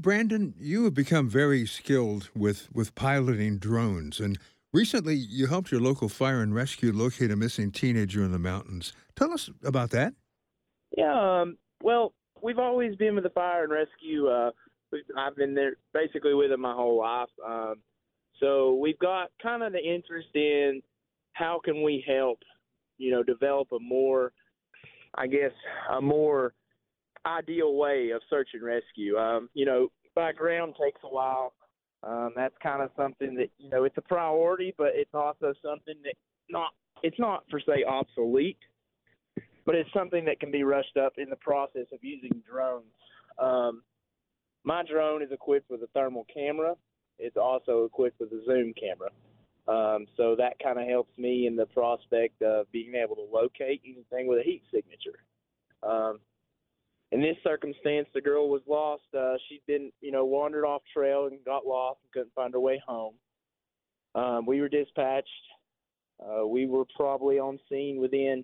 Brandon, you have become very skilled with, with piloting drones, and recently you helped your local fire and rescue locate a missing teenager in the mountains. Tell us about that. Yeah, um, well, we've always been with the fire and rescue. Uh, I've been there basically with them my whole life. Um, so we've got kind of the interest in how can we help, you know, develop a more, I guess, a more ideal way of search and rescue. Um, you know, by ground takes a while. Um, that's kind of something that you know it's a priority, but it's also something that not it's not per se obsolete, but it's something that can be rushed up in the process of using drones. Um, my drone is equipped with a thermal camera. It's also equipped with a zoom camera. Um, so that kind of helps me in the prospect of being able to locate anything with a heat signature. In this circumstance, the girl was lost. Uh, she'd been, you know, wandered off trail and got lost and couldn't find her way home. Um, we were dispatched. Uh, we were probably on scene within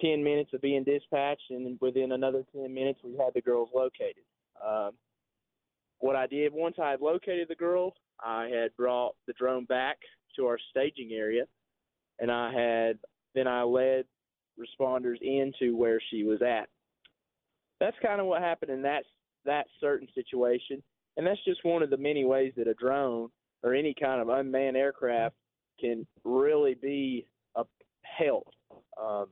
10 minutes of being dispatched, and within another 10 minutes, we had the girls located. Um, what I did once I had located the girl, I had brought the drone back to our staging area, and I had then I led responders into where she was at that's kind of what happened in that that certain situation, and that's just one of the many ways that a drone or any kind of unmanned aircraft can really be a help. Um,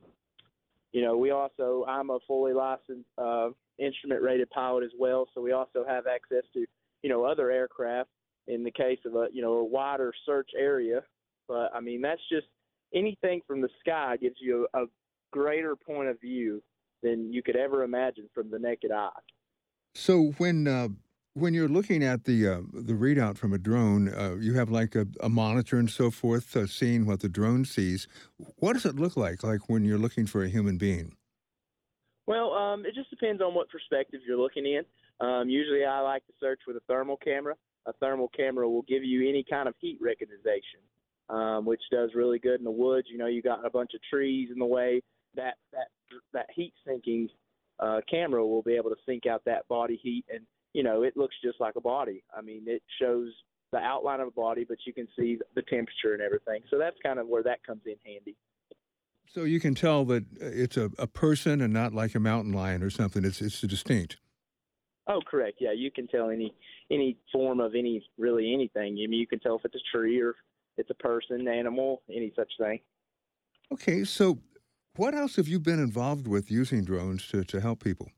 you know, we also I'm a fully licensed uh, instrument rated pilot as well, so we also have access to you know other aircraft in the case of a you know a wider search area. But I mean that's just anything from the sky gives you a, a greater point of view than you could ever imagine from the naked eye. So when uh, when you're looking at the uh, the readout from a drone, uh, you have like a, a, monitor and so forth, uh, seeing what the drone sees. What does it look like, like when you're looking for a human being? Well, um, it just depends on what perspective you're looking in. Um, usually, I like to search with a thermal camera. A thermal camera will give you any kind of heat recognition, um, which does really good in the woods. You know, you got a bunch of trees in the way that that that heat sinking uh, camera will be able to sink out that body heat, and you know it looks just like a body. I mean, it shows the outline of a body, but you can see the temperature and everything. So that's kind of where that comes in handy. So you can tell that it's a, a person and not like a mountain lion or something. It's it's distinct. Oh, correct. Yeah, you can tell any any form of any really anything. I mean, you can tell if it's a tree or it's a person, animal, any such thing. Okay, so what else have you been involved with using drones to, to help people?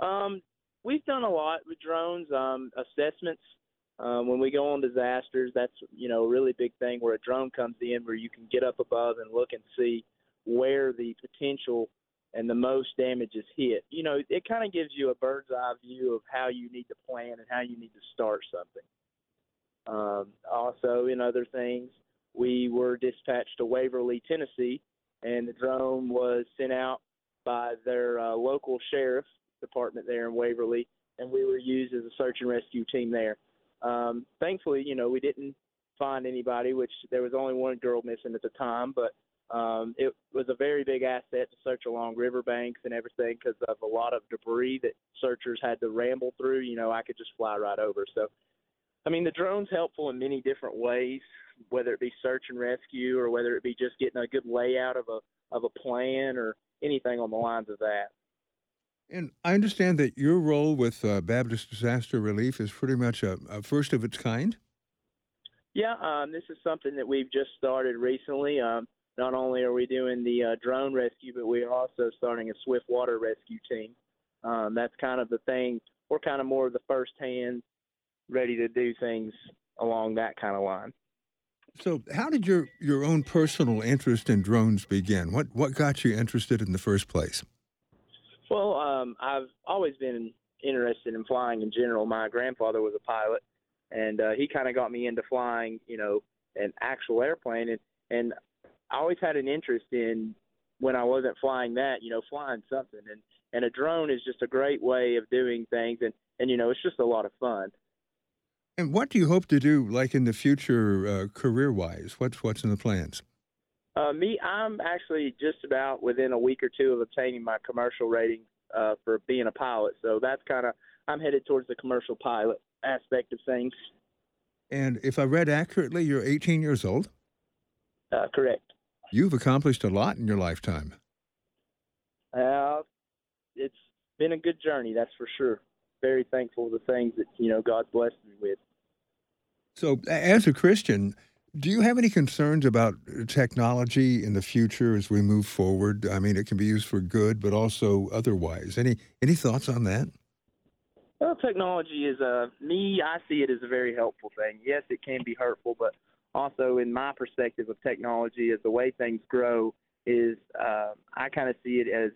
Um, we've done a lot with drones. Um, assessments um, when we go on disasters, that's you know a really big thing where a drone comes in where you can get up above and look and see where the potential and the most damage is hit. You know, it kind of gives you a bird's eye view of how you need to plan and how you need to start something. Um, also, in other things, we were dispatched to Waverly, Tennessee, and the drone was sent out by their uh, local sheriff department there in Waverly, and we were used as a search and rescue team there. Um, thankfully, you know, we didn't find anybody, which there was only one girl missing at the time, but um, it was a very big asset to search along riverbanks and everything because of a lot of debris that searchers had to ramble through. You know, I could just fly right over. So, I mean, the drone's helpful in many different ways whether it be search and rescue or whether it be just getting a good layout of a of a plan or anything on the lines of that. And I understand that your role with uh, Baptist Disaster Relief is pretty much a, a first of its kind. Yeah, um, this is something that we've just started recently. Um, not only are we doing the uh, drone rescue, but we are also starting a swift water rescue team. Um, that's kind of the thing. We're kind of more of the first hand, ready to do things along that kind of line. So, how did your, your own personal interest in drones begin? What what got you interested in the first place? Well, um, I've always been interested in flying in general. My grandfather was a pilot, and uh, he kind of got me into flying, you know, an actual airplane, and and I always had an interest in when I wasn't flying that, you know, flying something, and and a drone is just a great way of doing things, and and you know, it's just a lot of fun. And what do you hope to do, like in the future, uh, career-wise? What's what's in the plans? Uh, me, I'm actually just about within a week or two of obtaining my commercial rating uh, for being a pilot. So that's kind of I'm headed towards the commercial pilot aspect of things. And if I read accurately, you're 18 years old. Uh, correct. You've accomplished a lot in your lifetime. Uh, it's been a good journey, that's for sure. Very thankful for the things that you know God's blessed me with. So, as a Christian, do you have any concerns about technology in the future as we move forward? I mean, it can be used for good, but also otherwise. Any any thoughts on that? Well, technology is a me. I see it as a very helpful thing. Yes, it can be hurtful, but also in my perspective of technology, is the way things grow. Is uh, I kind of see it as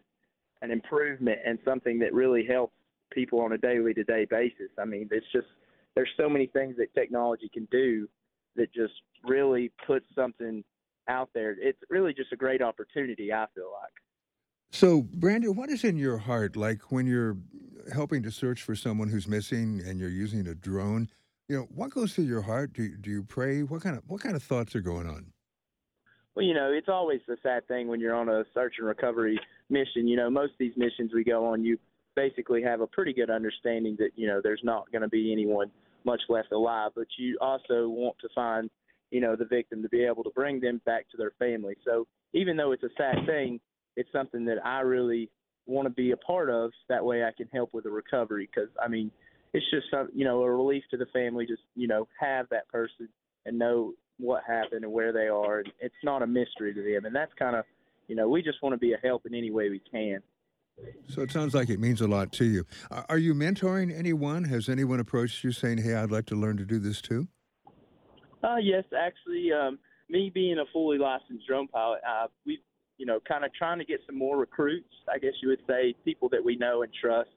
an improvement and something that really helps people on a daily to day basis. I mean, it's just there's so many things that technology can do that just really puts something out there. It's really just a great opportunity, I feel like. So, Brandon, what is in your heart like when you're helping to search for someone who's missing and you're using a drone? You know, what goes through your heart? Do, do you pray? What kind of what kind of thoughts are going on? Well, you know, it's always the sad thing when you're on a search and recovery mission. You know, most of these missions we go on, you basically have a pretty good understanding that you know there's not going to be anyone much left alive, but you also want to find you know the victim to be able to bring them back to their family. So even though it's a sad thing, it's something that I really want to be a part of. That way, I can help with the recovery because I mean, it's just some you know a relief to the family. Just you know have that person and know what happened and where they are. It's not a mystery to them, and that's kind of you know we just want to be a help in any way we can. So it sounds like it means a lot to you. Are you mentoring anyone? Has anyone approached you saying, "Hey, I'd like to learn to do this too"? Uh, yes, actually, um, me being a fully licensed drone pilot, uh, we've you know kind of trying to get some more recruits. I guess you would say people that we know and trust,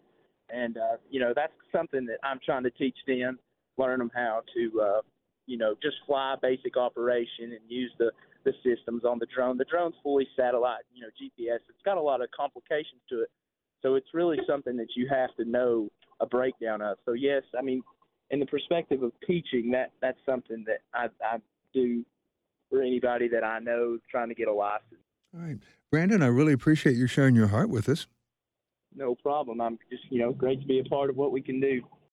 and uh, you know that's something that I'm trying to teach them, learn them how to uh, you know just fly basic operation and use the the systems on the drone. The drone's fully satellite, you know, GPS. It's got a lot of complications to it. So it's really something that you have to know a breakdown of. So yes, I mean, in the perspective of teaching, that that's something that I, I do for anybody that I know trying to get a license. All right, Brandon, I really appreciate you sharing your heart with us. No problem. I'm just you know great to be a part of what we can do.